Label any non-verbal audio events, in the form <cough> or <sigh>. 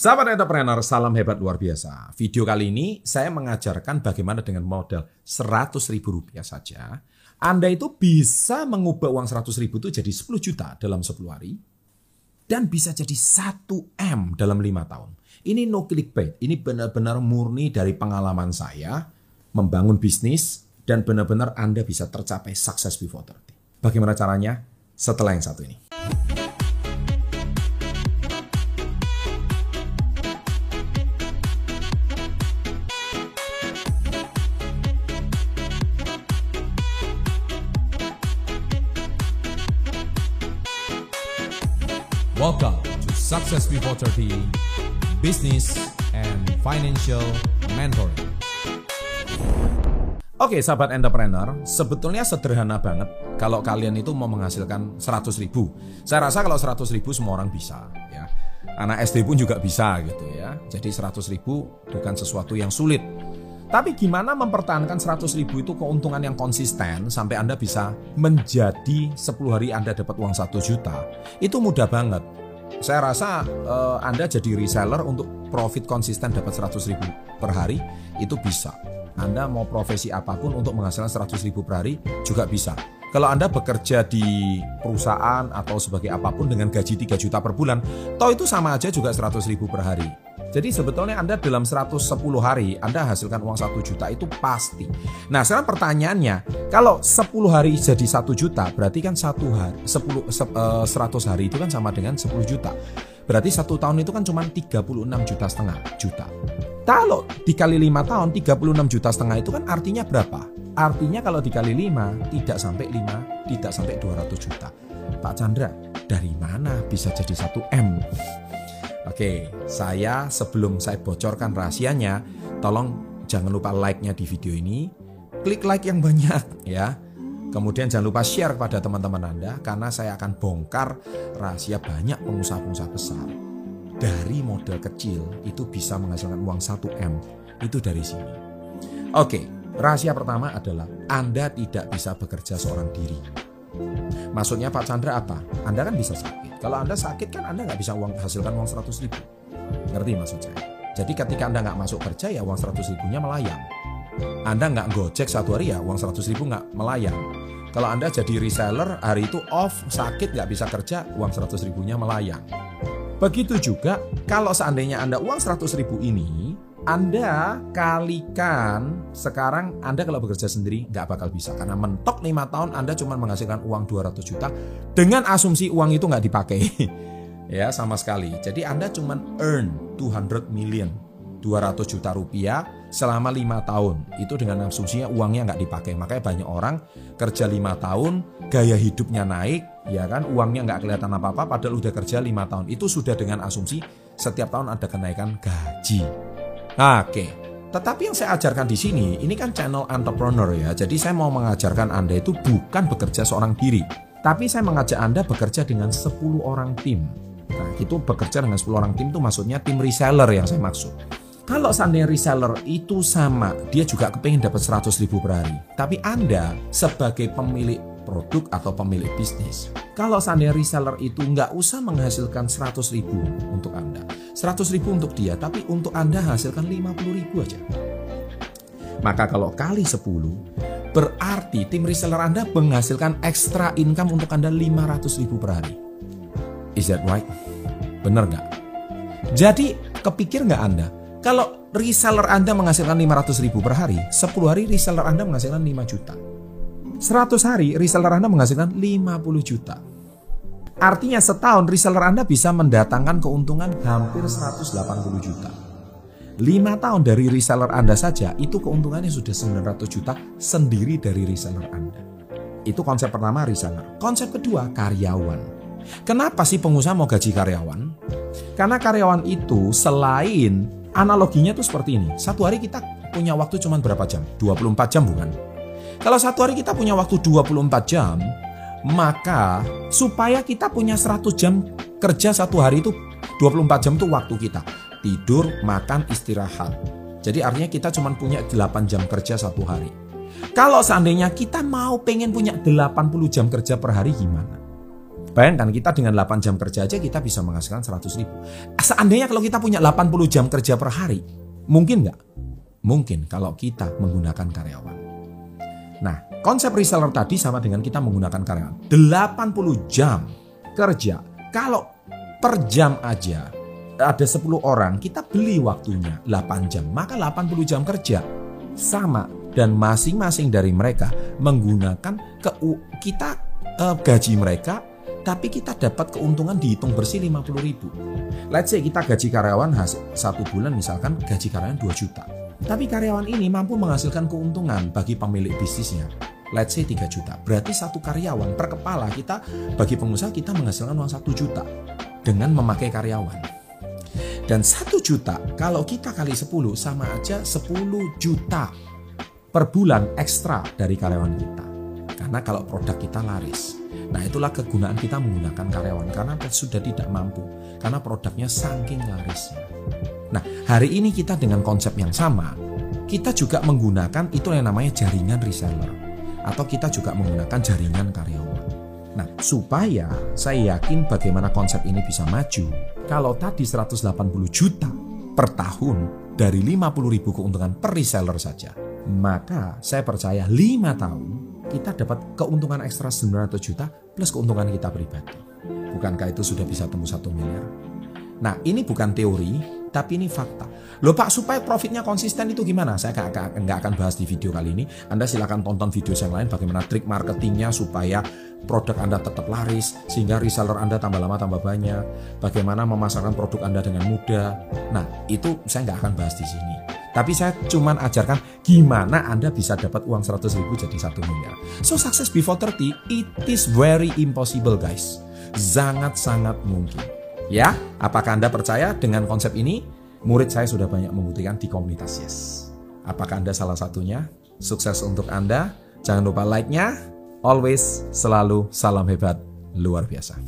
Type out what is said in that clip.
Sahabat entrepreneur, salam hebat luar biasa. Video kali ini saya mengajarkan bagaimana dengan modal 100 ribu rupiah saja. Anda itu bisa mengubah uang 100 ribu itu jadi 10 juta dalam 10 hari. Dan bisa jadi 1 M dalam 5 tahun. Ini no clickbait, ini benar-benar murni dari pengalaman saya membangun bisnis dan benar-benar Anda bisa tercapai sukses before 30. Bagaimana caranya? Setelah yang satu ini. Welcome to Success Before 30 Business and Financial Mentoring. Oke sahabat entrepreneur, sebetulnya sederhana banget kalau kalian itu mau menghasilkan 100 ribu. Saya rasa kalau 100 ribu semua orang bisa ya. Anak SD pun juga bisa gitu ya. Jadi 100 ribu bukan sesuatu yang sulit. Tapi gimana mempertahankan 100 ribu itu keuntungan yang konsisten sampai Anda bisa menjadi 10 hari Anda dapat uang 1 juta. Itu mudah banget. Saya rasa uh, Anda jadi reseller untuk profit konsisten dapat 100 ribu per hari itu bisa. Anda mau profesi apa pun untuk menghasilkan 100 ribu per hari juga bisa. Kalau Anda bekerja di perusahaan atau sebagai apa pun dengan gaji 3 juta per bulan, toh itu sama aja juga 100 ribu per hari. Jadi sebetulnya Anda dalam 110 hari Anda hasilkan uang 1 juta itu pasti. Nah sekarang pertanyaannya, kalau 10 hari jadi 1 juta, berarti kan satu hari 10 100 hari itu kan sama dengan 10 juta. Berarti satu tahun itu kan cuma 36 juta setengah juta. Kalau dikali 5 tahun 36 juta setengah itu kan artinya berapa? Artinya kalau dikali 5 tidak sampai 5, tidak sampai 200 juta. Pak Chandra, dari mana bisa jadi 1 M? Oke, saya sebelum saya bocorkan rahasianya, tolong jangan lupa like-nya di video ini. Klik like yang banyak ya. Kemudian jangan lupa share kepada teman-teman Anda karena saya akan bongkar rahasia banyak pengusaha-pengusaha besar dari modal kecil itu bisa menghasilkan uang 1M itu dari sini. Oke, rahasia pertama adalah Anda tidak bisa bekerja seorang diri. Maksudnya Pak Chandra apa? Anda kan bisa sakit. Kalau Anda sakit kan Anda nggak bisa uang hasilkan uang 100 ribu. Ngerti maksud saya? Jadi ketika Anda nggak masuk kerja ya uang 100 ribunya melayang. Anda nggak gojek satu hari ya uang 100 ribu nggak melayang. Kalau Anda jadi reseller hari itu off sakit nggak bisa kerja uang 100 ribunya melayang. Begitu juga kalau seandainya Anda uang 100 ribu ini, Anda kalikan sekarang Anda kalau bekerja sendiri nggak bakal bisa. Karena mentok 5 tahun Anda cuma menghasilkan uang 200 juta dengan asumsi uang itu nggak dipakai. <laughs> ya sama sekali. Jadi Anda cuma earn 200 million 200 juta rupiah selama lima tahun. Itu dengan asumsinya uangnya nggak dipakai. Makanya banyak orang kerja lima tahun, gaya hidupnya naik, ya kan, uangnya nggak kelihatan apa-apa, padahal udah kerja lima tahun. Itu sudah dengan asumsi setiap tahun ada kenaikan gaji. Oke. Tetapi yang saya ajarkan di sini, ini kan channel entrepreneur ya. Jadi saya mau mengajarkan Anda itu bukan bekerja seorang diri. Tapi saya mengajak Anda bekerja dengan 10 orang tim. Nah, itu bekerja dengan 10 orang tim itu maksudnya tim reseller yang saya maksud. Kalau seandainya reseller itu sama, dia juga kepengen dapat 100 ribu per hari. Tapi Anda sebagai pemilik produk atau pemilik bisnis, kalau seandainya reseller itu nggak usah menghasilkan 100 ribu untuk Anda. 100 ribu untuk dia, tapi untuk Anda hasilkan 50 ribu aja. Maka kalau kali 10, berarti tim reseller Anda menghasilkan extra income untuk Anda 500 ribu per hari. Is that right? Bener nggak? Jadi kepikir nggak Anda? Kalau reseller Anda menghasilkan 500 ribu per hari, 10 hari reseller Anda menghasilkan 5 juta. 100 hari reseller Anda menghasilkan 50 juta. Artinya setahun reseller Anda bisa mendatangkan keuntungan hampir 180 juta. 5 tahun dari reseller Anda saja itu keuntungannya sudah 900 juta sendiri dari reseller Anda. Itu konsep pertama reseller. Konsep kedua karyawan. Kenapa sih pengusaha mau gaji karyawan? Karena karyawan itu selain Analoginya tuh seperti ini. Satu hari kita punya waktu cuma berapa jam? 24 jam bukan? Kalau satu hari kita punya waktu 24 jam, maka supaya kita punya 100 jam kerja satu hari itu 24 jam itu waktu kita. Tidur, makan, istirahat. Jadi artinya kita cuma punya 8 jam kerja satu hari. Kalau seandainya kita mau pengen punya 80 jam kerja per hari gimana? Bayangkan kita dengan 8 jam kerja aja kita bisa menghasilkan 100 ribu. Seandainya kalau kita punya 80 jam kerja per hari, mungkin nggak? Mungkin kalau kita menggunakan karyawan. Nah, konsep reseller tadi sama dengan kita menggunakan karyawan. 80 jam kerja. Kalau per jam aja ada 10 orang, kita beli waktunya 8 jam. Maka 80 jam kerja sama dan masing-masing dari mereka menggunakan ke kita uh, gaji mereka tapi kita dapat keuntungan dihitung bersih 50 ribu. Let's say kita gaji karyawan hasil satu bulan misalkan gaji karyawan 2 juta. Tapi karyawan ini mampu menghasilkan keuntungan bagi pemilik bisnisnya. Let's say 3 juta. Berarti satu karyawan per kepala kita bagi pengusaha kita menghasilkan uang 1 juta dengan memakai karyawan. Dan 1 juta kalau kita kali 10 sama aja 10 juta per bulan ekstra dari karyawan kita. Karena kalau produk kita laris. Nah itulah kegunaan kita menggunakan karyawan karena sudah tidak mampu karena produknya saking larisnya. Hari ini kita dengan konsep yang sama kita juga menggunakan itu yang namanya jaringan reseller atau kita juga menggunakan jaringan karyawan. Nah supaya saya yakin bagaimana konsep ini bisa maju kalau tadi 180 juta per tahun dari 50 ribu keuntungan per reseller saja maka saya percaya 5 tahun kita dapat keuntungan ekstra 900 juta plus keuntungan kita pribadi. Bukankah itu sudah bisa tembus satu miliar? Nah ini bukan teori, tapi ini fakta. Loh Pak, supaya profitnya konsisten itu gimana? Saya nggak akan bahas di video kali ini. Anda silahkan tonton video yang lain bagaimana trik marketingnya supaya produk Anda tetap laris, sehingga reseller Anda tambah lama tambah banyak. Bagaimana memasarkan produk Anda dengan mudah. Nah, itu saya nggak akan bahas di sini. Tapi saya cuman ajarkan gimana Anda bisa dapat uang 100 ribu jadi 1 miliar. So success before 30, it is very impossible guys. Sangat-sangat mungkin. Ya, apakah Anda percaya dengan konsep ini? Murid saya sudah banyak membuktikan di komunitas Yes. Apakah Anda salah satunya? Sukses untuk Anda. Jangan lupa like-nya. Always, selalu, salam hebat, luar biasa.